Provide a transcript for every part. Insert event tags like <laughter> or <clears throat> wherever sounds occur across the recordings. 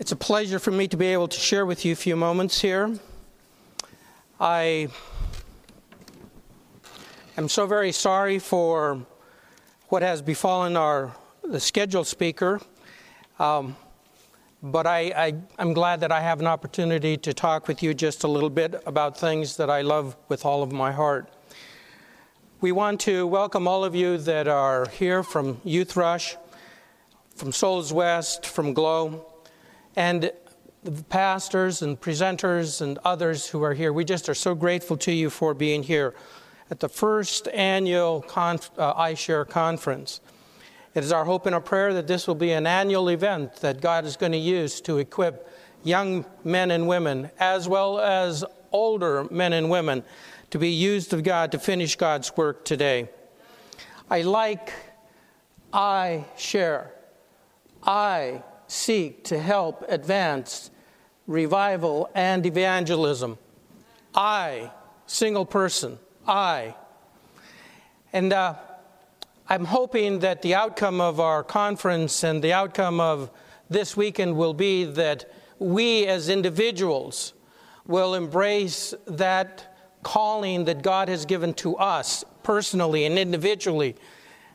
It's a pleasure for me to be able to share with you a few moments here. I am so very sorry for what has befallen our the scheduled speaker, um, but I, am glad that I have an opportunity to talk with you just a little bit about things that I love with all of my heart. We want to welcome all of you that are here from Youth Rush, from Souls West, from Glow and the pastors and presenters and others who are here. We just are so grateful to you for being here at the first annual conf- uh, iShare conference. It is our hope and our prayer that this will be an annual event that God is going to use to equip young men and women, as well as older men and women, to be used of God to finish God's work today. I like, I share, I seek to help advance revival and evangelism. I, single person, I. And uh, I'm hoping that the outcome of our conference and the outcome of this weekend will be that we as individuals will embrace that calling that God has given to us personally and individually,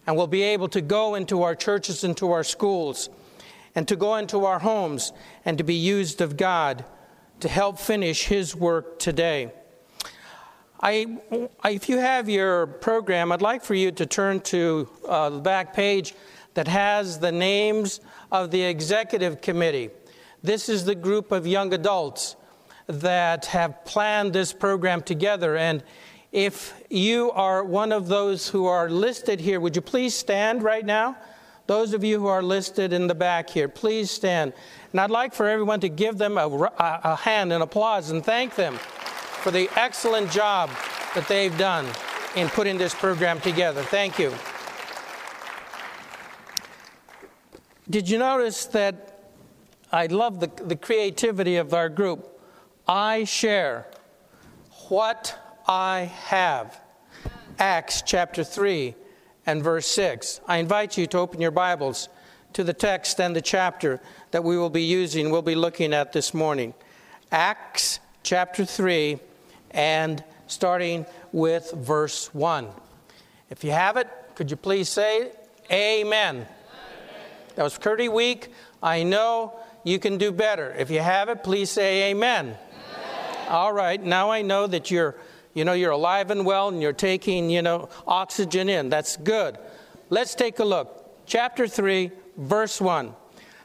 and will be able to go into our churches and to our schools and to go into our homes and to be used of God to help finish His work today. I, if you have your program, I'd like for you to turn to uh, the back page that has the names of the executive committee. This is the group of young adults that have planned this program together. And if you are one of those who are listed here, would you please stand right now? Those of you who are listed in the back here, please stand. And I'd like for everyone to give them a, a hand and applause and thank them for the excellent job that they've done in putting this program together. Thank you. Did you notice that I love the, the creativity of our group? I share what I have. Acts chapter 3 and verse 6. I invite you to open your Bibles to the text and the chapter that we will be using, we'll be looking at this morning. Acts chapter 3 and starting with verse 1. If you have it, could you please say amen? amen. That was pretty weak. I know you can do better. If you have it, please say amen. amen. All right, now I know that you're you know, you're alive and well and you're taking, you know, oxygen in. That's good. Let's take a look. Chapter 3, verse 1.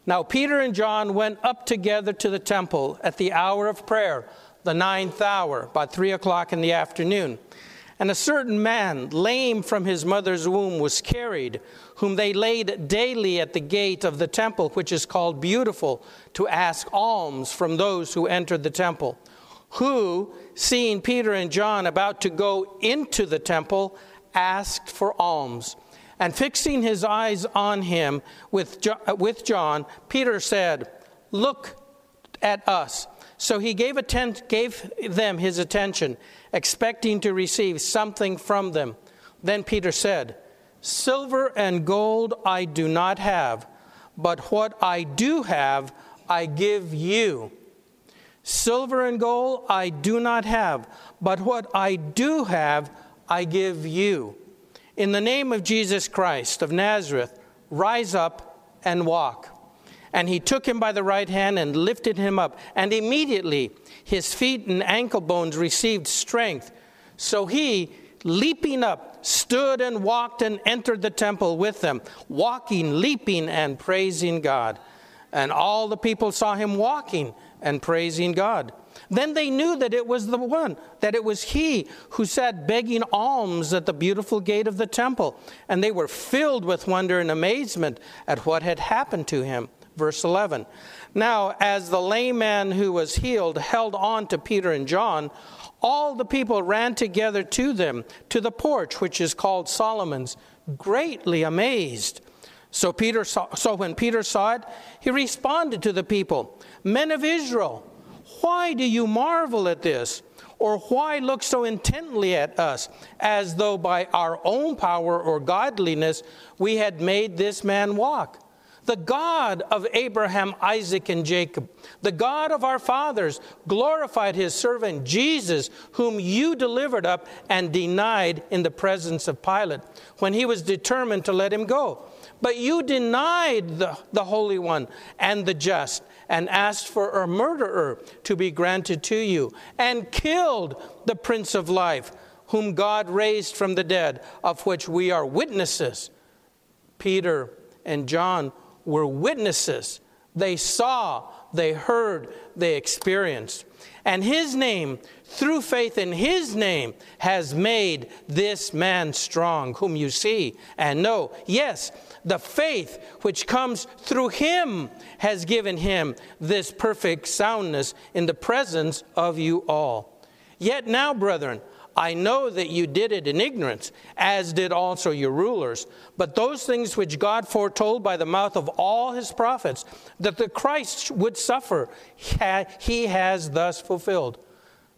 Now, Peter and John went up together to the temple at the hour of prayer, the ninth hour, about 3 o'clock in the afternoon. And a certain man, lame from his mother's womb, was carried, whom they laid daily at the gate of the temple, which is called Beautiful, to ask alms from those who entered the temple who, seeing Peter and John about to go into the temple, asked for alms. And fixing his eyes on him with, uh, with John, Peter said, Look at us. So he gave, atten- gave them his attention, expecting to receive something from them. Then Peter said, Silver and gold I do not have, but what I do have I give you. Silver and gold I do not have, but what I do have I give you. In the name of Jesus Christ of Nazareth, rise up and walk. And he took him by the right hand and lifted him up, and immediately his feet and ankle bones received strength. So he, leaping up, stood and walked and entered the temple with them, walking, leaping, and praising God. And all the people saw him walking and praising God. Then they knew that it was the one, that it was he who sat begging alms at the beautiful gate of the temple. And they were filled with wonder and amazement at what had happened to him. Verse 11. Now, as the lame man who was healed held on to Peter and John, all the people ran together to them, to the porch which is called Solomon's, greatly amazed. So Peter saw, so when Peter saw it, he responded to the people, "Men of Israel, why do you marvel at this? Or why look so intently at us, as though by our own power or godliness we had made this man walk? the God of Abraham, Isaac, and Jacob, the God of our fathers, glorified his servant Jesus, whom you delivered up and denied in the presence of Pilate, when he was determined to let him go. But you denied the, the Holy One and the just, and asked for a murderer to be granted to you, and killed the Prince of Life, whom God raised from the dead, of which we are witnesses. Peter and John were witnesses. They saw, they heard, they experienced. And his name, through faith in his name, has made this man strong, whom you see and know. Yes, the faith which comes through him has given him this perfect soundness in the presence of you all. Yet now, brethren, I know that you did it in ignorance, as did also your rulers. But those things which God foretold by the mouth of all his prophets, that the Christ would suffer, he has thus fulfilled.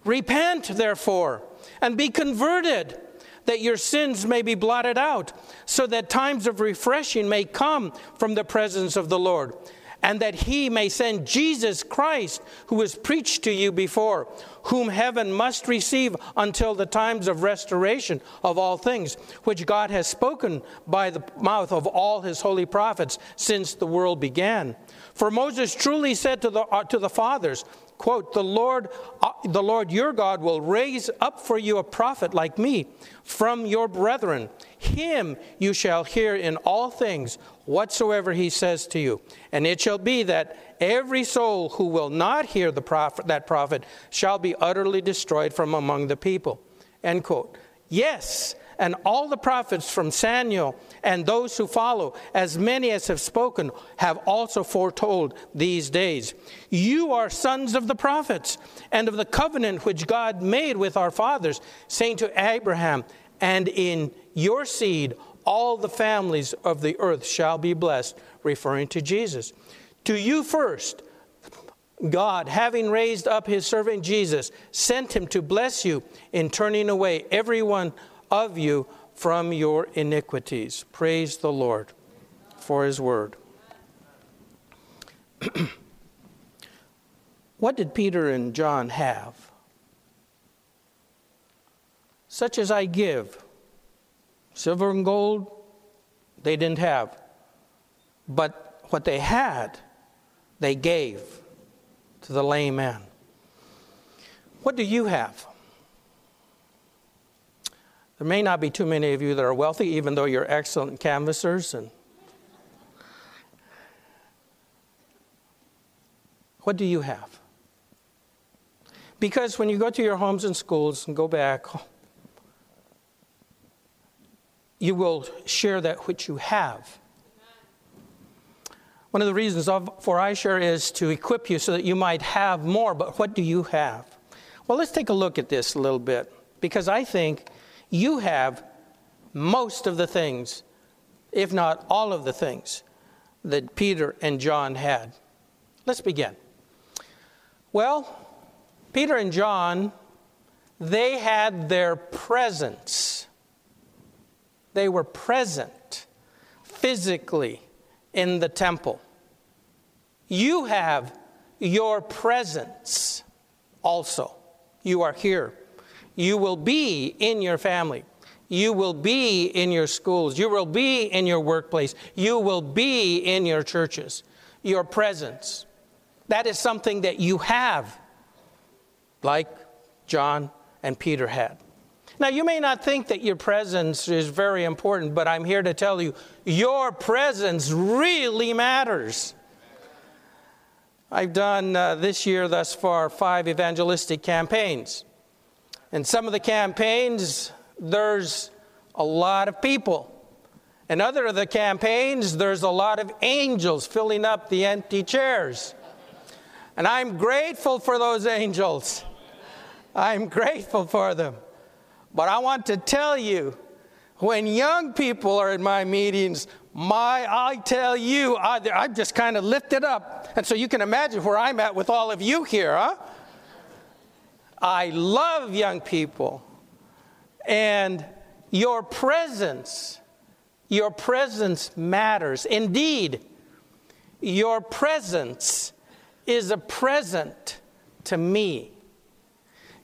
Repent, therefore, and be converted, that your sins may be blotted out, so that times of refreshing may come from the presence of the Lord and that he may send Jesus Christ, who was preached to you before, whom heaven must receive until the times of restoration of all things, which God has spoken by the mouth of all his holy prophets since the world began. For Moses truly said to the, uh, to the fathers, quote, the Lord, uh, the Lord your God will raise up for you a prophet like me from your brethren. Him you shall hear in all things whatsoever he says to you. And it shall be that every soul who will not hear the prophet, that prophet shall be utterly destroyed from among the people. End quote. Yes, and all the prophets from Samuel and those who follow, as many as have spoken, have also foretold these days. You are sons of the prophets and of the covenant which God made with our fathers, saying to Abraham, and in your seed all the families of the earth shall be blessed, referring to Jesus. To you first, God, having raised up his servant Jesus, sent him to bless you in turning away every one of you from your iniquities. Praise the Lord for his word. <clears throat> what did Peter and John have? Such as I give Silver and gold, they didn't have. But what they had, they gave to the lame man. What do you have? There may not be too many of you that are wealthy, even though you're excellent canvassers. And what do you have? Because when you go to your homes and schools and go back, you will share that which you have. One of the reasons of, for iShare is to equip you so that you might have more, but what do you have? Well, let's take a look at this a little bit because I think you have most of the things, if not all of the things, that Peter and John had. Let's begin. Well, Peter and John, they had their presence they were present physically in the temple. You have your presence also. You are here. You will be in your family. You will be in your schools. You will be in your workplace. You will be in your churches. Your presence. That is something that you have, like John and Peter had. Now, you may not think that your presence is very important, but I'm here to tell you your presence really matters. I've done uh, this year thus far five evangelistic campaigns. And some of the campaigns, there's a lot of people. In other of the campaigns, there's a lot of angels filling up the empty chairs. And I'm grateful for those angels. I'm grateful for them. But I want to tell you, when young people are in my meetings, my, I tell you, I, I'm just kind of lifted up. And so you can imagine where I'm at with all of you here, huh? I love young people. And your presence, your presence matters. Indeed, Your presence is a present to me.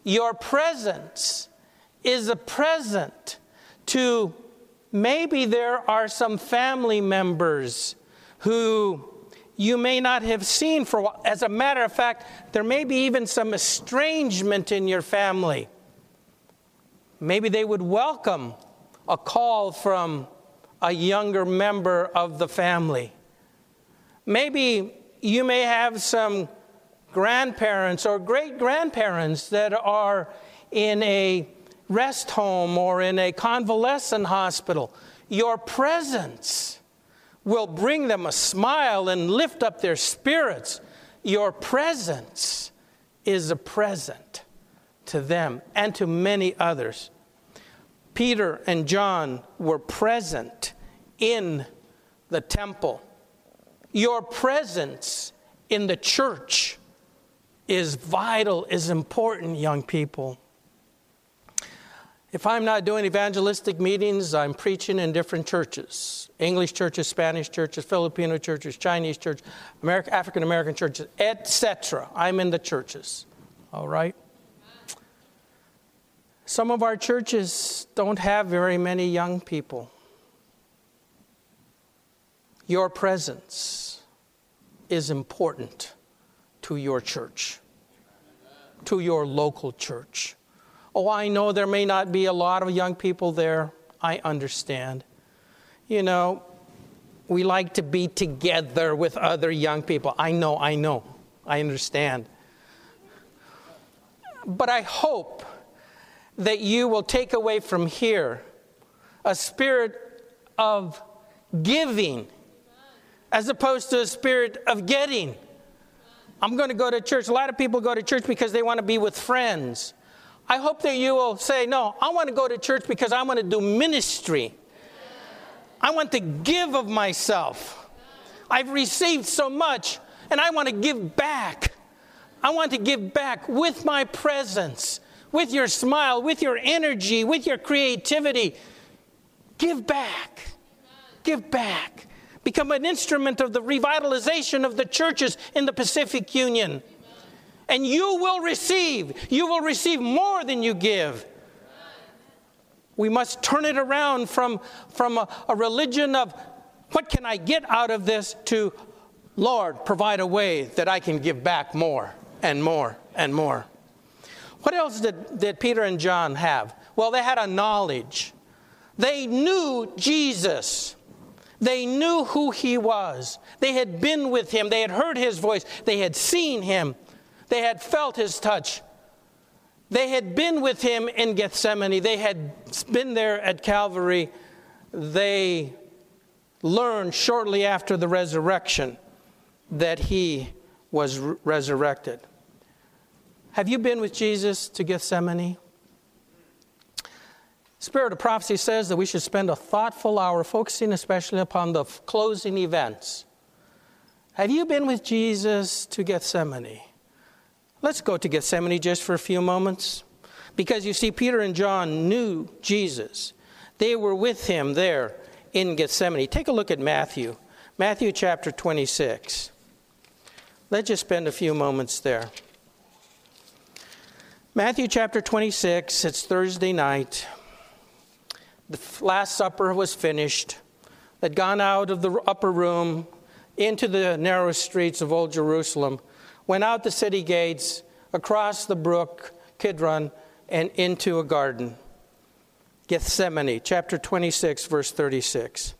Your presence is a present to maybe there are some family members who you may not have seen for a while. As a matter of fact, there may be even some estrangement in your family. Maybe they would welcome a call from a younger member of the family. Maybe you may have some grandparents or great grandparents that are in a rest home or in a convalescent hospital. Your presence will bring them a smile and lift up their spirits. Your presence is a present to them and to many others. Peter and John were present in the temple. Your presence in the church is vital, is important, young people. If I'm not doing evangelistic meetings, I'm preaching in different churches English churches, Spanish churches, Filipino churches, Chinese churches, American, African American churches, etc. I'm in the churches. All right? Some of our churches don't have very many young people. Your presence is important to your church, to your local church. Oh, I know there may not be a lot of young people there. I understand. You know, we like to be together with other young people. I know, I know. I understand. But I hope that you will take away from here a spirit of giving as opposed to a spirit of getting. I'm going to go to church. A lot of people go to church because they want to be with friends. I hope that you will say, No, I want to go to church because I want to do ministry. I want to give of myself. I've received so much and I want to give back. I want to give back with my presence, with your smile, with your energy, with your creativity. Give back. Give back. Become an instrument of the revitalization of the churches in the Pacific Union and you will receive. You will receive more than you give. We must turn it around from, from a, a religion of what can I get out of this to Lord, provide a way that I can give back more and more and more. What else did, did Peter and John have? Well, they had a knowledge. They knew Jesus. They knew who he was. They had been with him. They had heard his voice. They had seen him. They had felt his touch. They had been with him in Gethsemane. They had been there at Calvary. They learned shortly after the resurrection that he was re- resurrected. Have you been with Jesus to Gethsemane? Spirit of prophecy says that we should spend a thoughtful hour focusing especially upon the closing events. Have you been with Jesus to Gethsemane? Let's go to Gethsemane just for a few moments. Because you see, Peter and John knew Jesus, they were with him there in Gethsemane. Take a look at Matthew, Matthew chapter 26. Let's just spend a few moments there. Matthew chapter 26, it's Thursday night. The Last Supper was finished. They'd gone out of the upper room into the narrow streets of Old Jerusalem went out the city gates, across the brook Kidron, and into a garden. Gethsemane, chapter 26, verse 36.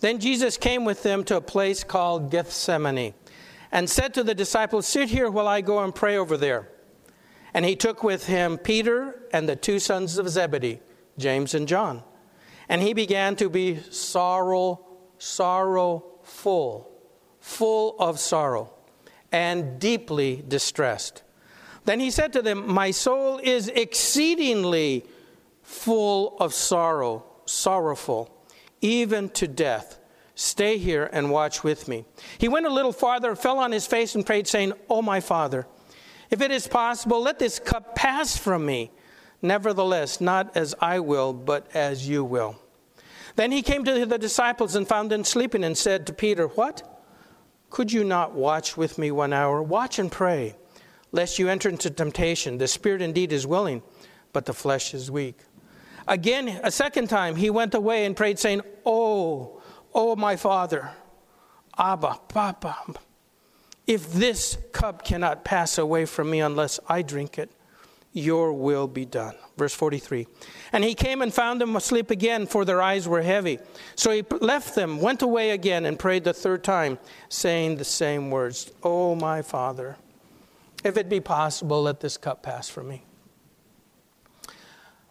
Then Jesus came with them to a place called Gethsemane and said to the disciples, Sit here while I go and pray over there. And he took with him Peter and the two sons of Zebedee, James and John. And he began to be sorrow, sorrowful, full of sorrow and deeply distressed. Then he said to them, My soul is exceedingly full of sorrow, sorrowful, even to death. Stay here and watch with me. He went a little farther, fell on his face, and prayed, saying, Oh, my Father, if it is possible, let this cup pass from me. Nevertheless, not as I will, but as you will. Then he came to the disciples and found them sleeping and said to Peter, What? Could you not watch with me one hour? Watch and pray, lest you enter into temptation. The spirit indeed is willing, but the flesh is weak. Again, a second time, he went away and prayed, saying, Oh, oh, my father, Abba, Papa, if this cup cannot pass away from me unless I drink it, your will be done. Verse 43. And he came and found them asleep again, for their eyes were heavy. So he left them, went away again, and prayed the third time, saying the same words Oh, my Father, if it be possible, let this cup pass from me.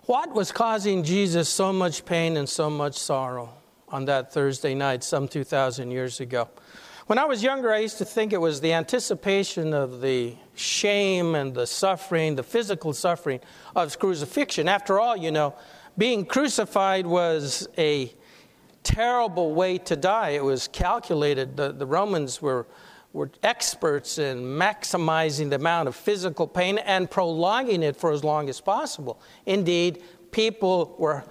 What was causing Jesus so much pain and so much sorrow on that Thursday night, some 2,000 years ago? When I was younger, I used to think it was the anticipation of the shame and the suffering, the physical suffering of crucifixion. After all, you know, being crucified was a terrible way to die. It was calculated. The, the Romans were, were experts in maximizing the amount of physical pain and prolonging it for as long as possible. Indeed, people were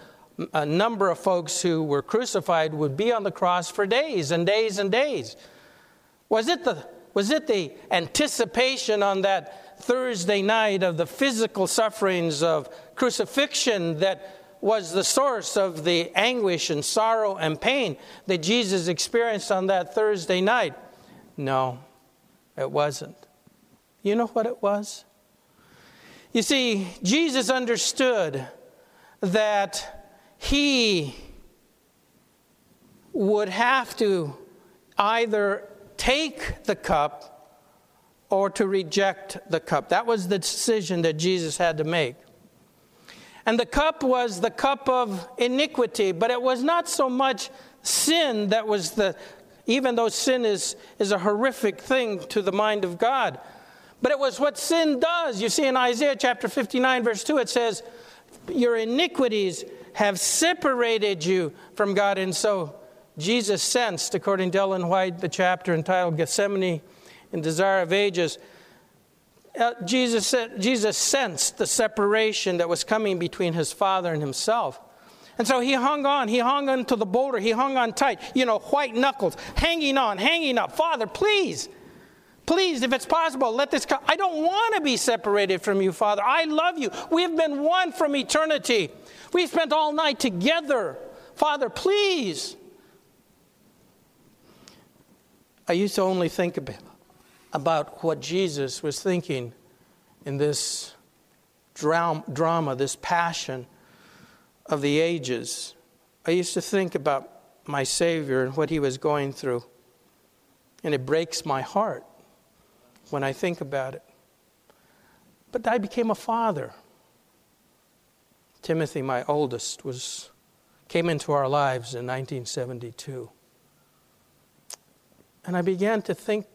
a number of folks who were crucified would be on the cross for days and days and days. Was it the, was it the anticipation on that Thursday night of the physical sufferings of crucifixion that was the source of the anguish and sorrow and pain that Jesus experienced on that Thursday night? No, it wasn't. You know what it was? You see, Jesus understood that he would have to either take the cup or to reject the cup. That was the decision that Jesus had to make. And the cup was the cup of iniquity, but it was not so much sin that was the, even though sin is, is a horrific thing to the mind of God, but it was what sin does. You see in Isaiah chapter 59, verse 2, it says, Your iniquities have separated you from God, and so Jesus sensed, according to Ellen White, the chapter entitled Gethsemane and Desire of Ages, uh, Jesus, Jesus sensed the separation that was coming between his father and himself. And so he hung on. He hung on to the boulder. He hung on tight, you know, white knuckles, hanging on, hanging up. Father, please, please, if it's possible, let this come. I don't want to be separated from you, Father. I love you. We've been one from eternity. We spent all night together. Father, please. I used to only think about what Jesus was thinking in this drama, this passion of the ages. I used to think about my Savior and what he was going through. And it breaks my heart when I think about it. But I became a father. Timothy, my oldest, was, came into our lives in 1972. And I began to think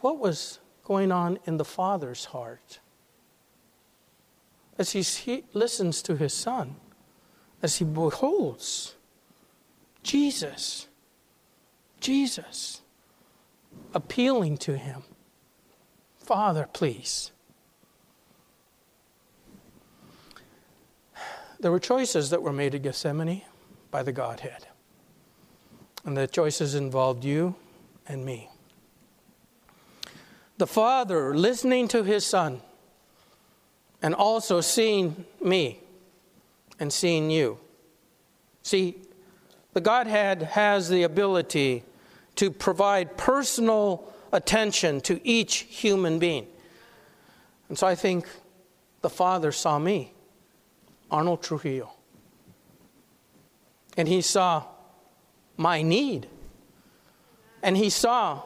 what was going on in the father's heart as he, listens to his son, as he beholds Jesus, Jesus appealing to him Father, please. There were choices that were made at Gethsemane by the Godhead. And the choices involved you and me. The Father listening to His Son and also seeing me and seeing you. See, the Godhead has the ability to provide personal attention to each human being. And so I think the Father saw me, Arnold Trujillo. And he saw my need and he saw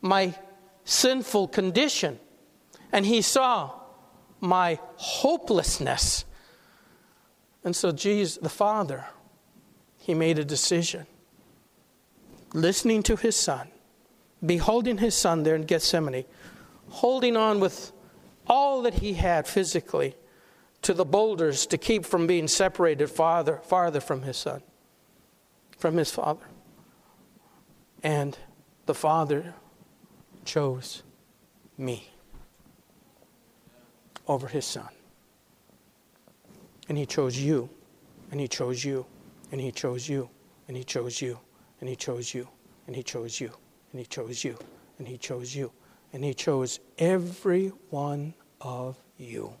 my sinful condition, and he saw my hopelessness. And so, Jesus, the Father, he made a decision. Listening to his son, beholding his son there in Gethsemane, holding on with all that he had physically to the boulders to keep from being separated farther, farther from his son, from his father. And the Father chose me over his Son. And he chose you, and he chose you, and he chose you, and he chose you, and he chose you, and he chose you, and he chose you, and He chose you. And He chose every one of you.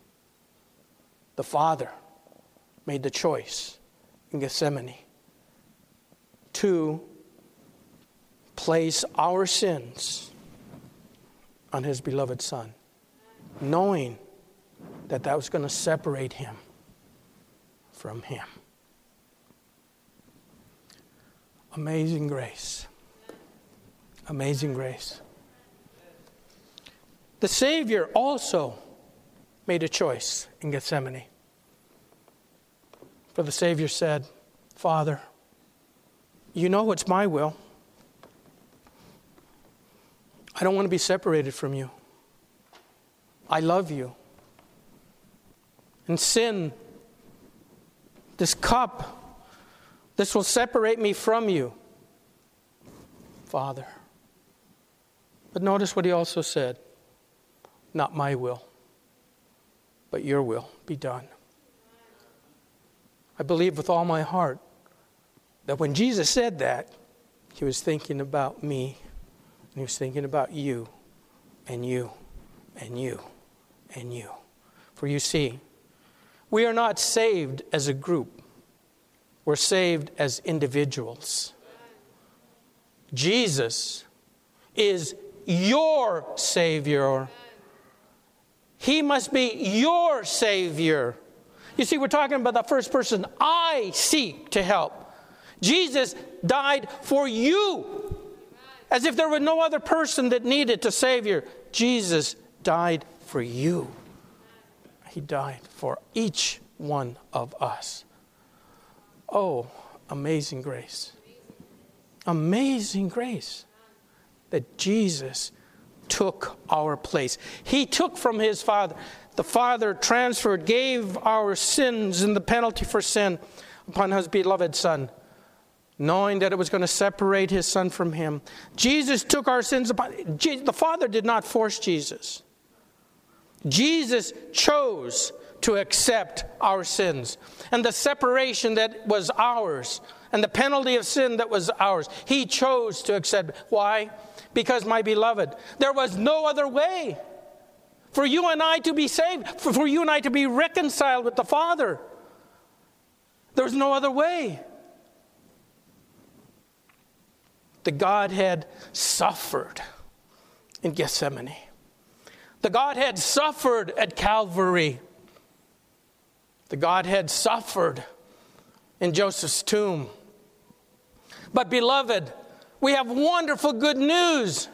The Father made the choice in Gethsemane to place our sins on His beloved Son, knowing that that was going to separate Him from Him. Amazing grace. Amazing grace. The Savior also made a choice in Gethsemane. For the Savior said, Father, you know it's my will. I don't want to be separated from you. I love you. And sin, this cup, this will separate me from you, Father. But notice what he also said Not my will, but your will be done. I believe with all my heart that when Jesus said that, he was thinking about me, he was thinking about you, and you, and you, and you. For you see, we are not saved as a group. We're saved as individuals. Jesus is your Savior. He must be your Savior. You see, we're talking about the first person I seek to help. Jesus died for you, as if there were no other person that needed a Savior. Jesus died for you. He died for each one of us. Oh, amazing grace. Amazing grace that Jesus took our place. He took from his Father. The Father transferred, gave our sins and the penalty for sin upon his beloved Son, knowing that it was going to separate his Son from him. Jesus took our sins upon. The Father did not force Jesus. Jesus chose to accept our sins and the separation that was ours and the penalty of sin that was ours. He chose to accept. Why? Because, my beloved, there was no other way for you and I to be saved, for, for you and I to be reconciled with the Father. There was no other way. The Godhead suffered in Gethsemane. The Godhead suffered at Calvary. The Godhead suffered in Joseph's tomb. But, beloved, we have wonderful good news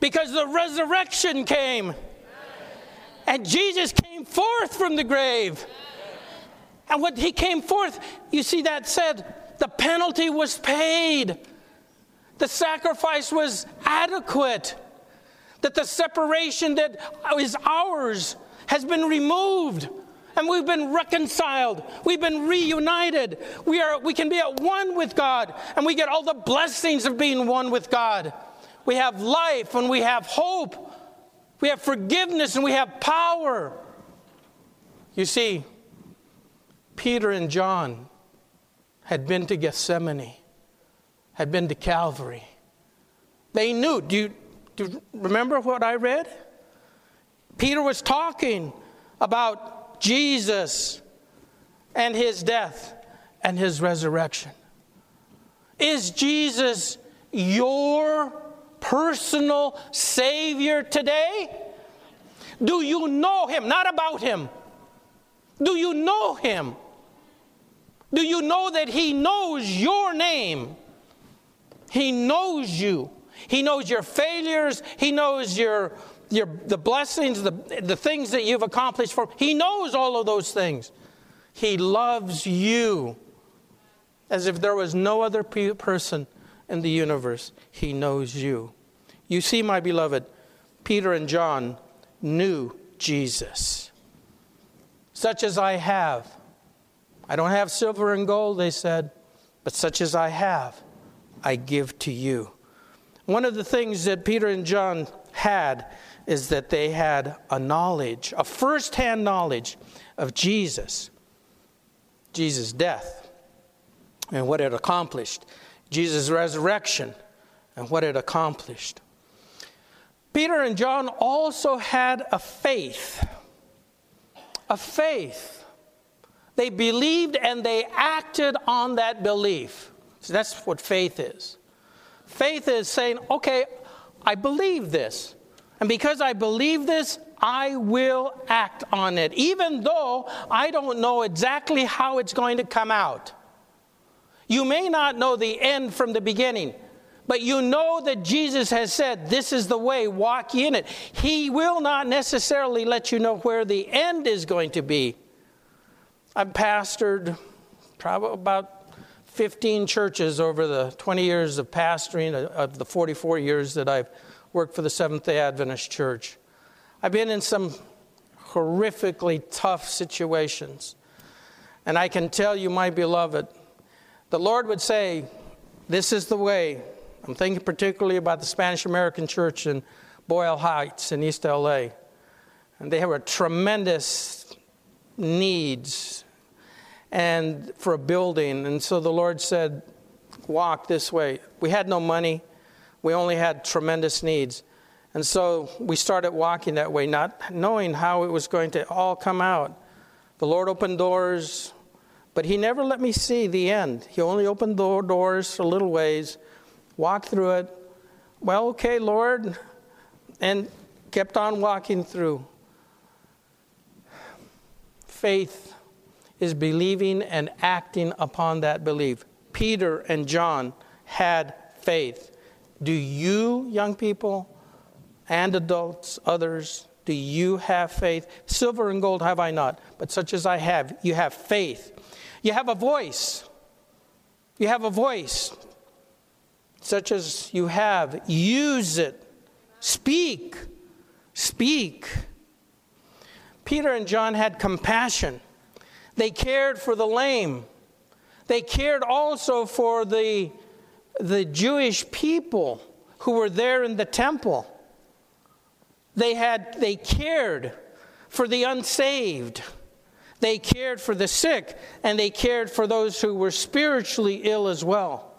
because the resurrection came and Jesus came forth from the grave. And when he came forth, you see that said, the penalty was paid, the sacrifice was adequate, that the separation that is ours has been removed and we've been reconciled. We've been reunited. We, are, we can be at one with God, and we get all the blessings of being one with God. We have life and we have hope. We have forgiveness and we have power. You see, Peter and John had been to Gethsemane, had been to Calvary. They knew. Do you, do you remember what I read? Peter was talking about Jesus and his death and his resurrection. Is Jesus your personal Savior today? Do you know him? Not about him. Do you know him? Do you know that he knows your name? He knows you. He knows your failures. He knows your your, the blessings, the, the things that you've accomplished for He knows all of those things. He loves you as if there was no other person in the universe. He knows you. You see, my beloved, Peter and John knew Jesus. Such as I have. I don't have silver and gold, they said, but such as I have, I give to you. One of the things that Peter and John had is that they had a knowledge, a first hand knowledge of Jesus, Jesus' death, and what it accomplished, Jesus' resurrection, and what it accomplished. Peter and John also had a faith. A faith. They believed and they acted on that belief. So that's what faith is. Faith is saying, okay, I believe this. And because I believe this, I will act on it, even though I don't know exactly how it's going to come out. You may not know the end from the beginning, but you know that Jesus has said, This is the way, walk in it. He will not necessarily let you know where the end is going to be. I've pastored probably about 15 churches over the 20 years of pastoring, uh, of the 44 years that I've worked for the Seventh day Adventist Church. I've been in some horrifically tough situations. And I can tell you, my beloved, the Lord would say, This is the way. I'm thinking particularly about the Spanish American church in Boyle Heights in East LA. And they have a tremendous needs and for a building. And so the Lord said, Walk this way. We had no money, we only had tremendous needs. And so we started walking that way, not knowing how it was going to all come out. The Lord opened doors, but He never let me see the end. He only opened the doors a little ways, walked through it. Well, okay, Lord, and kept on walking through. Faith is believing and acting upon that belief. Peter and John had faith. Do you, young people and adults, others, do you have faith? Silver and gold have I not, but such as I have, you have faith. You have a voice. You have a voice. Such as you have, use it. Speak. Speak. Peter and John had compassion. They cared for the lame. They cared also for the, the Jewish people who were there in the temple. They, had, they cared for the unsaved. They cared for the sick, and they cared for those who were spiritually ill as well.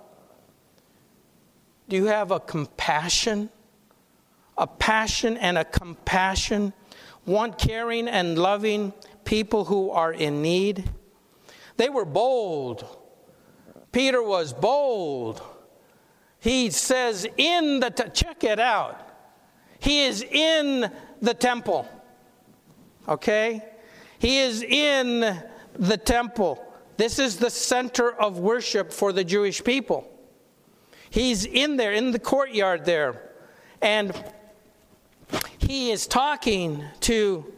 Do you have a compassion? A passion and a compassion? One caring and loving people who are in need. They were bold. Peter was bold. He says, in the, check it out. He is in the temple. Okay? He is in the temple. This is the center of worship for the Jewish people. He's in there, in the courtyard there. And he is talking to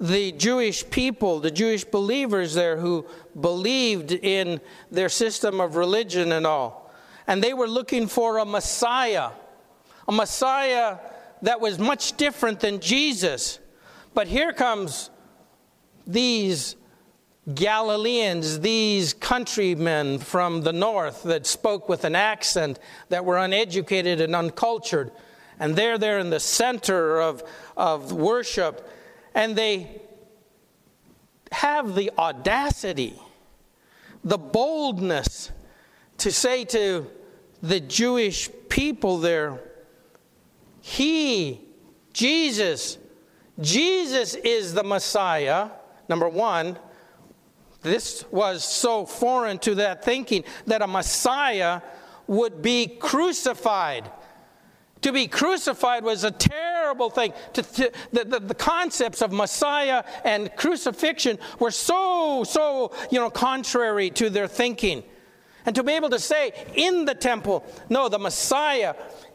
the Jewish people, the Jewish believers there who believed in their system of religion and all. And they were looking for a Messiah, a Messiah that was much different than Jesus. But here comes these Galileans, these countrymen from the north that spoke with an accent, that were uneducated and uncultured. And they're there in the center of, of worship and they have the audacity, the boldness to say to the Jewish people there, He, Jesus, Jesus is the Messiah, number one. This was so foreign to that thinking that a Messiah would be crucified to be crucified was a terrible thing. To, to, the, the, the, concepts of Messiah and crucifixion were so, so, you know, contrary to their thinking. And to be able to say in the temple, no, the Messiah,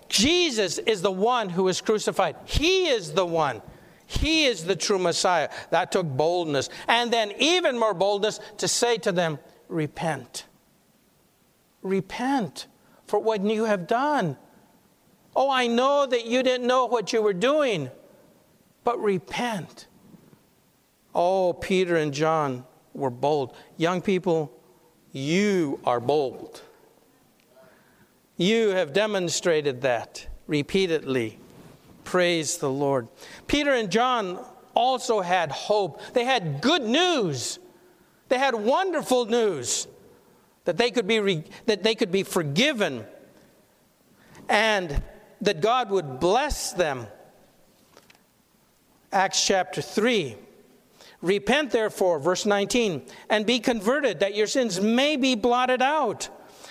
Jesus is the one who is crucified. He is the one. He is the true Messiah. That took boldness. And then, even more boldness, to say to them, Repent. Repent for what you have done. Oh, I know that you didn't know what you were doing, but repent. Oh, Peter and John were bold. Young people, you are bold. You have demonstrated that repeatedly. Praise the Lord. Peter and John also had hope. They had good news. They had wonderful news that they could be, re- that they could be forgiven and that God would bless them Acts chapter 3. Repent, therefore, verse 19, and be converted, that your sins may be blotted out,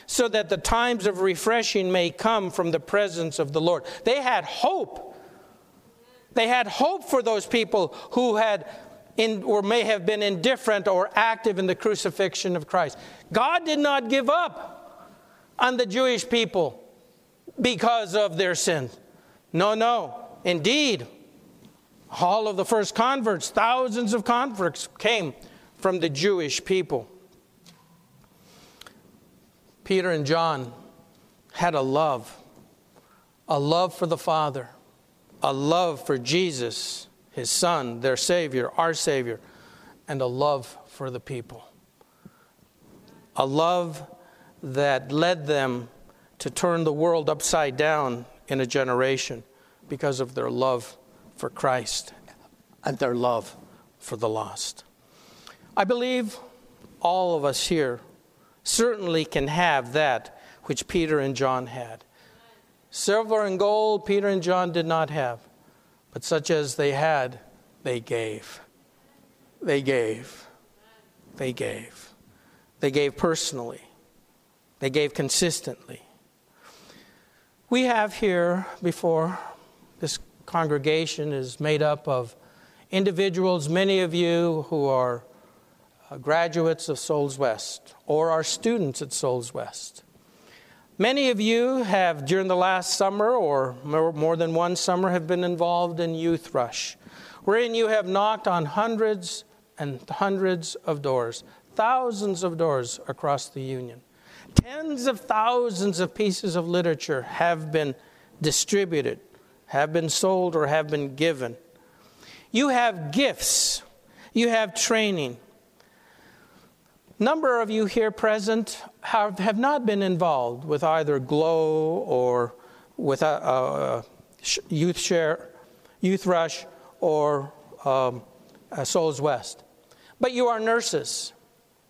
so that the times of refreshing may come from the presence of the Lord. They had hope. They had hope for those people who had in, or may have been indifferent or active in the crucifixion of Christ. God did not give up on the Jewish people because of their sins. No, no. Indeed, all of the first converts, thousands of converts came from the Jewish people. Peter and John had a love, a love for the Father, a love for Jesus, his Son, their Savior, our Savior, and a love for the people. A love that led them to turn the world upside down in a generation because of their love for Christ and their love for the lost. I believe all of us here certainly can have that which Peter and John had. Silver and gold Peter and John did not have, but such as they had, they gave. They gave. They gave. They gave personally. They gave consistently. We have here before this congregation is made up of individuals, many of you who are uh, graduates of Souls West or are students at Souls West. Many of you have, during the last summer or more than one summer, have been involved in Youth Rush, wherein you have knocked on hundreds and hundreds of doors, thousands of doors across the Union. Tens of thousands of pieces of literature have been distributed have been sold or have been given. You have gifts, you have training. Number of you here present have, have not been involved with either Glow or with a, a, a youth share, youth rush, or um, uh, Souls West. But you are nurses,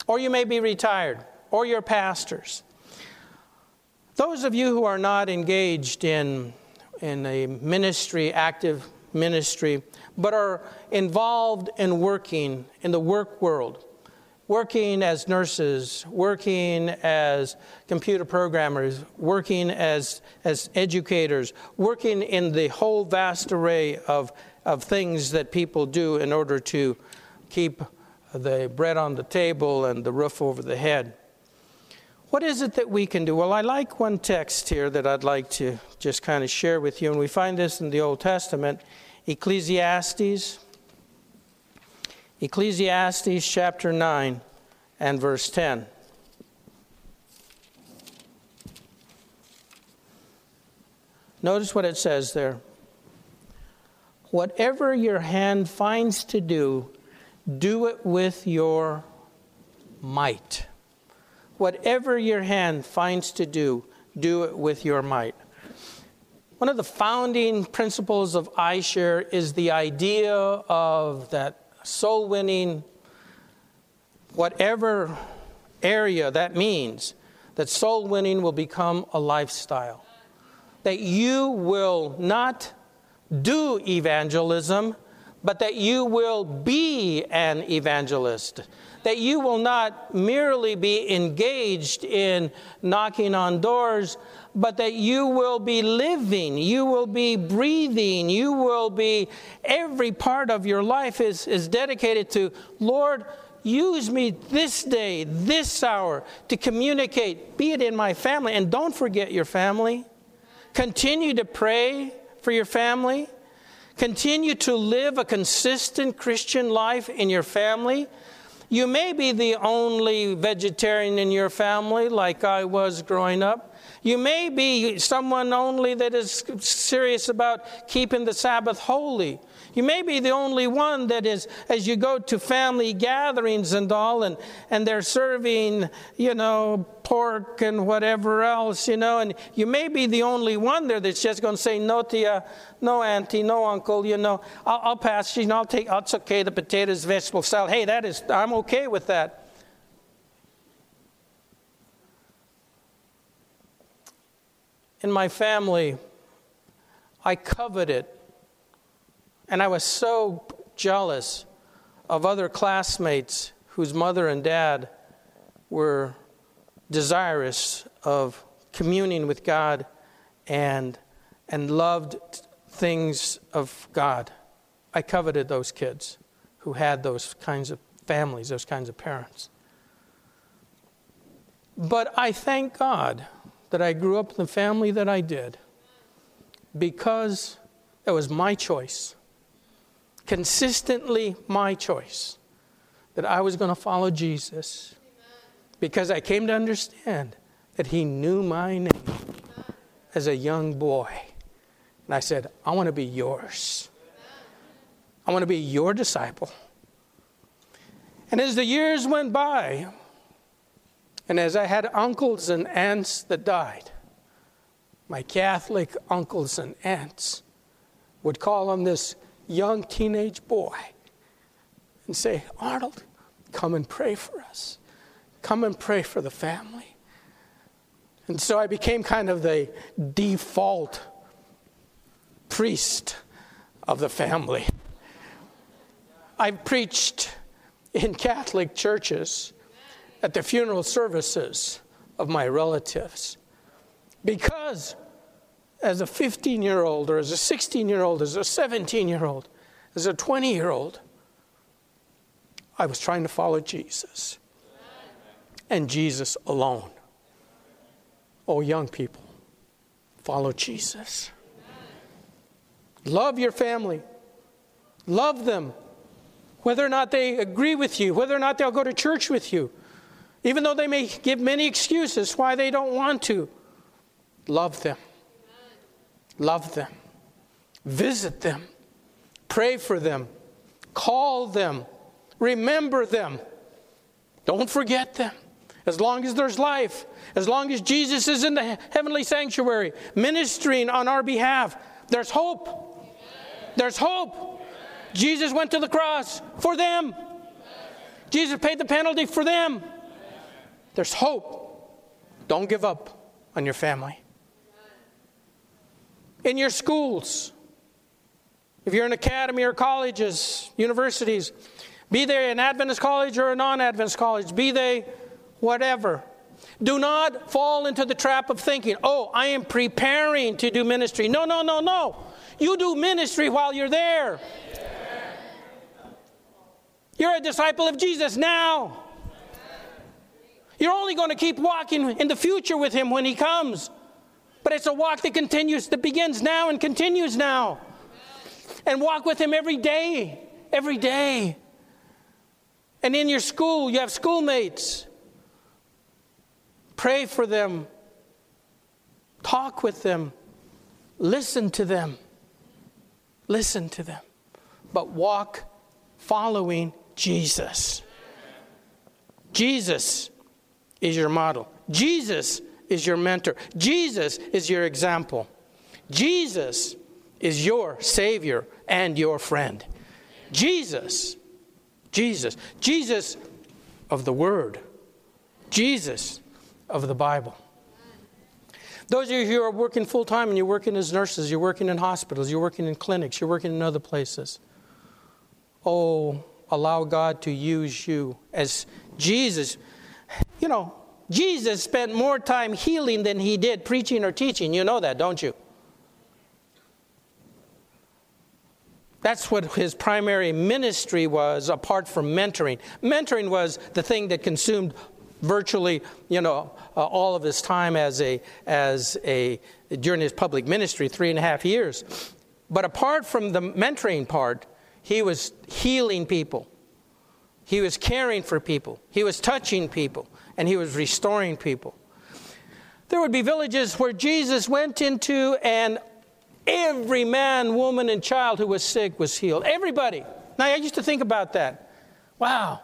or you may be retired, or you're pastors. Those of you who are not engaged in in a ministry, active ministry, but are involved in working in the work world, working as nurses, working as computer programmers, working as, as educators, working in the whole vast array of, of things that people do in order to keep the bread on the table and the roof over the head. What is it that we can do? Well, I like one text here that I'd like to just kind of share with you, and we find this in the Old Testament Ecclesiastes. Ecclesiastes chapter 9 and verse 10. Notice what it says there. Whatever your hand finds to do, do it with your might. Whatever your hand finds to do, do it with your might. One of the founding principles of iShare is the idea of that soul winning, whatever area that means, that soul winning will become a lifestyle. That you will not do evangelism, but that you will be an evangelist that you will not merely be engaged in knocking on doors, but that you will be living, you will be breathing, you will be, every part of your life is, is dedicated to, Lord, use me this day, this hour to communicate, be it in my family. And don't forget your family. Continue to pray for your family. Continue to live a consistent Christian life in your family. You may be the only vegetarian in your family, like I was growing up. You may be someone only that is serious about keeping the Sabbath holy. You may be the only one that is, as you go to family gatherings and all, and, and they're serving, you know, pork and whatever else, you know, and you may be the only one there that's just going to say no you, no auntie, no uncle, you know, I'll, I'll pass, you know, I'll take, it's okay, the potatoes, vegetable salad. Hey, that is, I'm okay with that. In my family, I coveted and I was so jealous of other classmates whose mother and dad were desirous of communing with God and, and loved things of God. I coveted those kids who had those kinds of families, those kinds of parents. But I thank God that I grew up in the family that I did because it was my choice, consistently my choice, that I was going to follow Jesus because I came to understand that He knew my name as a young boy. And I said, I want to be yours. I want to be your disciple. And as the years went by, and as I had uncles and aunts that died, my Catholic uncles and aunts would call on this young teenage boy and say, Arnold, come and pray for us. Come and pray for the family. And so I became kind of the default priest of the family. I've preached in Catholic churches at the funeral services of my relatives because as a 15 year old, or as a 16 year old, as a 17 year old, as a 20 year old, I was trying to follow Jesus and Jesus alone. Oh, young people, follow Jesus. Love your family, love them, whether or not they agree with you, whether or not they'll go to church with you, even though they may give many excuses why they don't want to. Love them. Love them. Visit them. Pray for them. Call them. Remember them. Don't forget them. As long as there's life, as long as Jesus is in the heavenly sanctuary ministering on our behalf, there's hope. There's hope. Jesus went to the cross for them. Jesus paid the penalty for them. There's hope. Don't give up on your family in your schools. If you're in academy or colleges, universities, be they an Adventist college or a non Adventist college, be they whatever. Do not fall into the trap of thinking, oh, I am preparing to do ministry. No, no, no, no. You do ministry while you're there. You're a disciple of Jesus now. You're only going to keep walking in the future with Him when He comes. But it's a walk that continues, that begins now and continues now. And walk with Him every day, every day. And in your school, you have schoolmates. Pray for them, talk with them, listen to them. Listen to them. But walk following Jesus. Jesus is your model. Jesus is your mentor. Jesus is your example. Jesus is your Savior and your friend. Jesus, Jesus, Jesus of the Word, Jesus of the Bible. Those of you who are working full time and you're working as nurses, you're working in hospitals, you're working in clinics, you're working in other places. Oh, allow God to use you as Jesus. You know, Jesus spent more time healing than he did preaching or teaching. You know that, don't you? That's what his primary ministry was, apart from mentoring. Mentoring was the thing that consumed virtually, you know, uh, all of his time as a, as a, during his public ministry, three and a half years. But apart from the mentoring part, he was healing people. He was caring for people. He was touching people and he was restoring people. There would be villages where Jesus went into, and every man, woman, and child who was sick was healed. Everybody. Now, I used to think about that. Wow,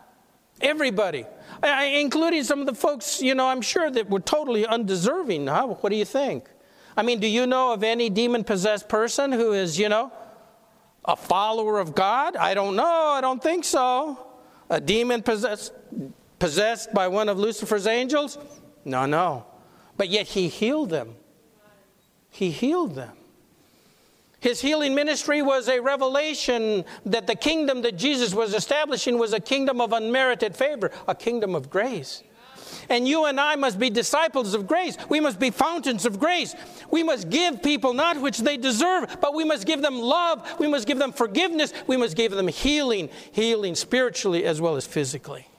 everybody. Including some of the folks, you know, I'm sure that were totally undeserving. Huh? What do you think? I mean, do you know of any demon possessed person who is, you know, a follower of God? I don't know. I don't think so. A demon possessed possessed by one of Lucifer's angels? No, no. But yet he healed them. He healed them. His healing ministry was a revelation that the kingdom that Jesus was establishing was a kingdom of unmerited favor, a kingdom of grace. And you and I must be disciples of grace. We must be fountains of grace. We must give people not which they deserve, but we must give them love. We must give them forgiveness. We must give them healing, healing spiritually as well as physically.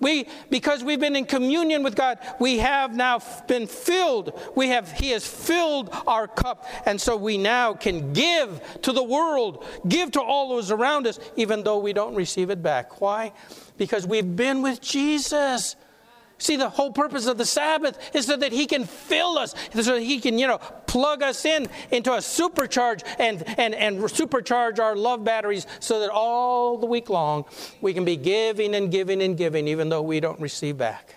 We, because we've been in communion with God, we have now been filled. We have, He has filled our cup. And so we now can give to the world, give to all those around us, even though we don't receive it back. Why? Because we've been with Jesus. See, the whole purpose of the Sabbath is so that He can fill us, so that He can, you know, plug us in into a supercharge and, and, and supercharge our love batteries so that all the week long we can be giving and giving and giving, even though we don't receive back.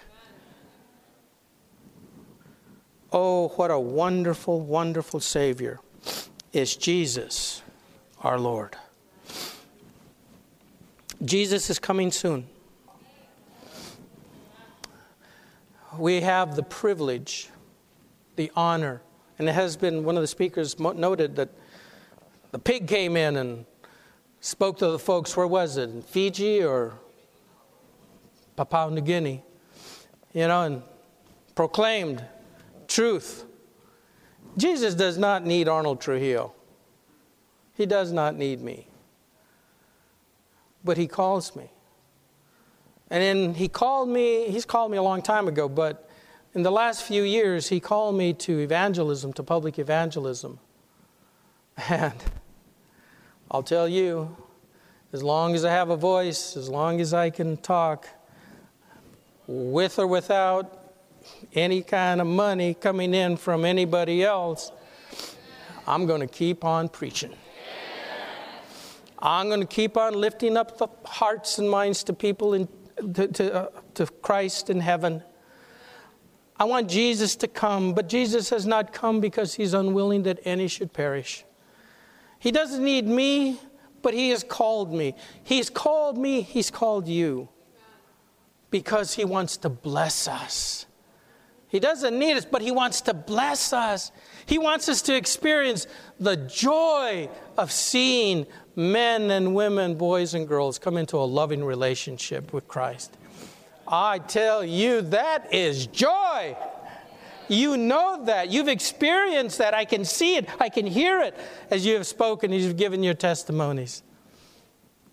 Oh, what a wonderful, wonderful Savior is Jesus, our Lord. Jesus is coming soon. We have the privilege, the honor, and it has been one of the speakers noted that the pig came in and spoke to the folks, where was it, in Fiji or Papua New Guinea, you know, and proclaimed truth. Jesus does not need Arnold Trujillo. He does not need me. But he calls me. And then he called me, he's called me a long time ago, but in the last few years, he called me to evangelism, to public evangelism. And I'll tell you, as long as I have a voice, as long as I can talk, with or without any kind of money coming in from anybody else, I'm going to keep on preaching. I'm going to keep on lifting up the hearts and minds to people in to, to, uh, to Christ in heaven. I want Jesus to come, but Jesus has not come because he's unwilling that any should perish. He doesn't need me, but he has called me. He's called me, he's called you because he wants to bless us. He doesn't need us, but he wants to bless us. He wants us to experience the joy of seeing men and women, boys and girls come into a loving relationship with Christ. I tell you, that is joy. You know that. You've experienced that. I can see it. I can hear it as you have spoken, as you've given your testimonies.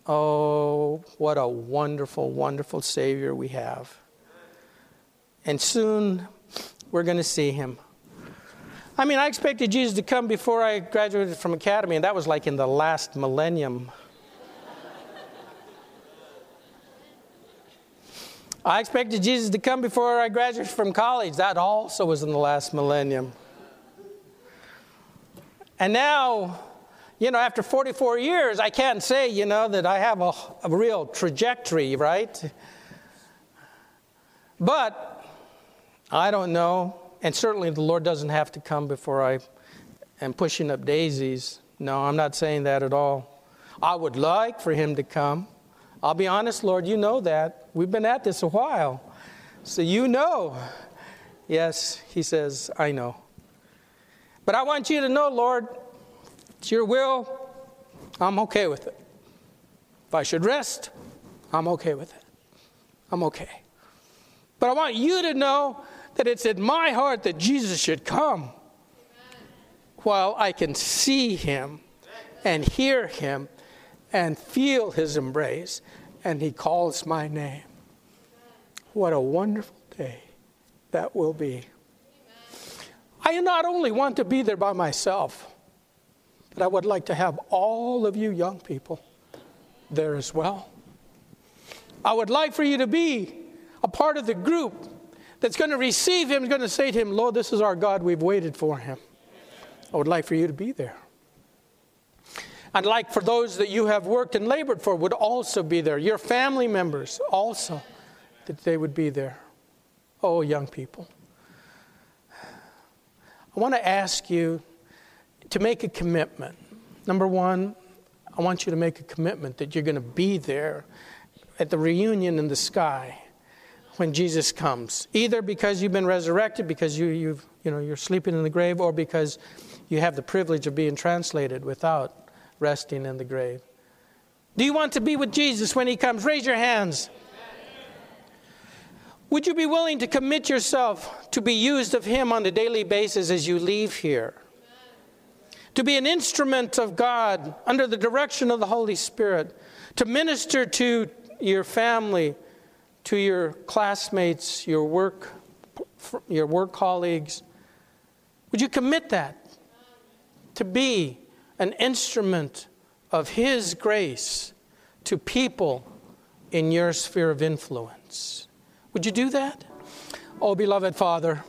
Oh, what a wonderful, wonderful Savior we have. And soon we're going to see him. I mean, I expected Jesus to come before I graduated from academy, and that was like in the last millennium. I expected Jesus to come before I graduated from college. That also was in the last millennium. And now, you know, after 44 years, I can't say, you know, that I have a, a real trajectory, right? But I don't know and certainly the Lord doesn't have to come before I am pushing up daisies. No, I'm not saying that at all. I would like for him to come. I'll be honest, Lord, you know that. We've been at this a while. So you know. Yes, he says, I know. But I want you to know, Lord, it's your will. I'm okay with it. If I should rest, I'm okay with it. I'm okay. But I want you to know that it's in my heart that Jesus should come while I can see him and hear him and feel his embrace, and he calls my name. What a wonderful day that will be. I not only want to be there by myself, but I would like to have all of you young people there as well. I would like for you to be a part of the group that's going to receive him is going to say to him, Lord, this is our God. We've waited for him. I would like for you to be there. I'd like for those that you have worked and labored for would also be there. Your family members also, that they would be there. Oh, young people. I want to ask you to make a commitment. Number one, I want you to make a commitment that you're going to be there at the reunion in the sky when Jesus comes, either because you've been resurrected, because you, you've you know, you're sleeping in the grave or because you have the privilege of being translated without resting in the grave. Do you want to be with Jesus when he comes? Raise your hands. Would you be willing to commit yourself to be used of him on a daily basis as you leave here? To be an instrument of God under the direction of the Holy Spirit, to minister to your family, to your classmates, your work, your work colleagues. Would you commit that to be an instrument of His grace to people in your sphere of influence? Would you do that? Oh, beloved Father,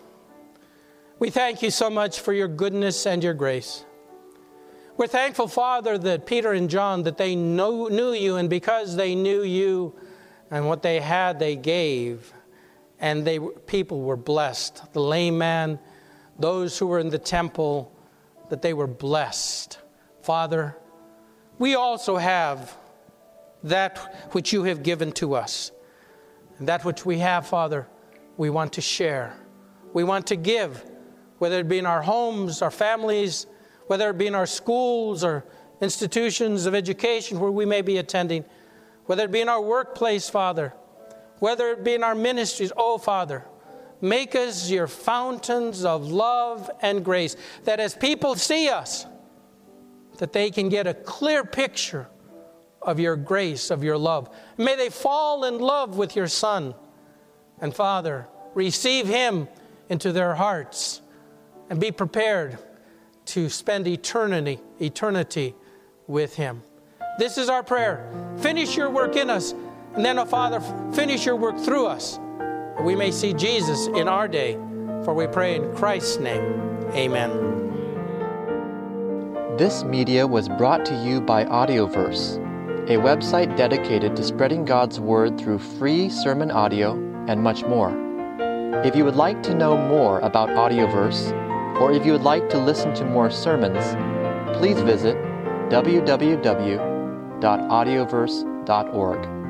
we thank you so much for your goodness and your grace. We're thankful, Father, that Peter and John, that they know, knew you, and because they knew you and what they had, they gave, and they, people were blessed. The lame man, those who were in the temple, that they were blessed. Father, we also have that which you have given to us. And that which we have, Father, we want to share. We want to give, whether it be in our homes, our families, whether it be in our schools or institutions of education where we may be attending, whether it be in our workplace, Father, whether it be in our ministries, oh, Father, make us your fountains of love and grace, that as people see us, that they can get a clear picture of your grace, of your love. May they fall in love with your Son. And Father, receive him into their hearts and be prepared to spend eternity, eternity with Him. This is our prayer. Finish your work in us, and then, oh Father, finish your work through us. We may see Jesus in our day, for we pray in Christ's name. Amen. This media was brought to you by Audioverse, a website dedicated to spreading God's Word through free sermon audio and much more. If you would like to know more about Audioverse, or if you would like to listen to more sermons, please visit www.audioverse.org.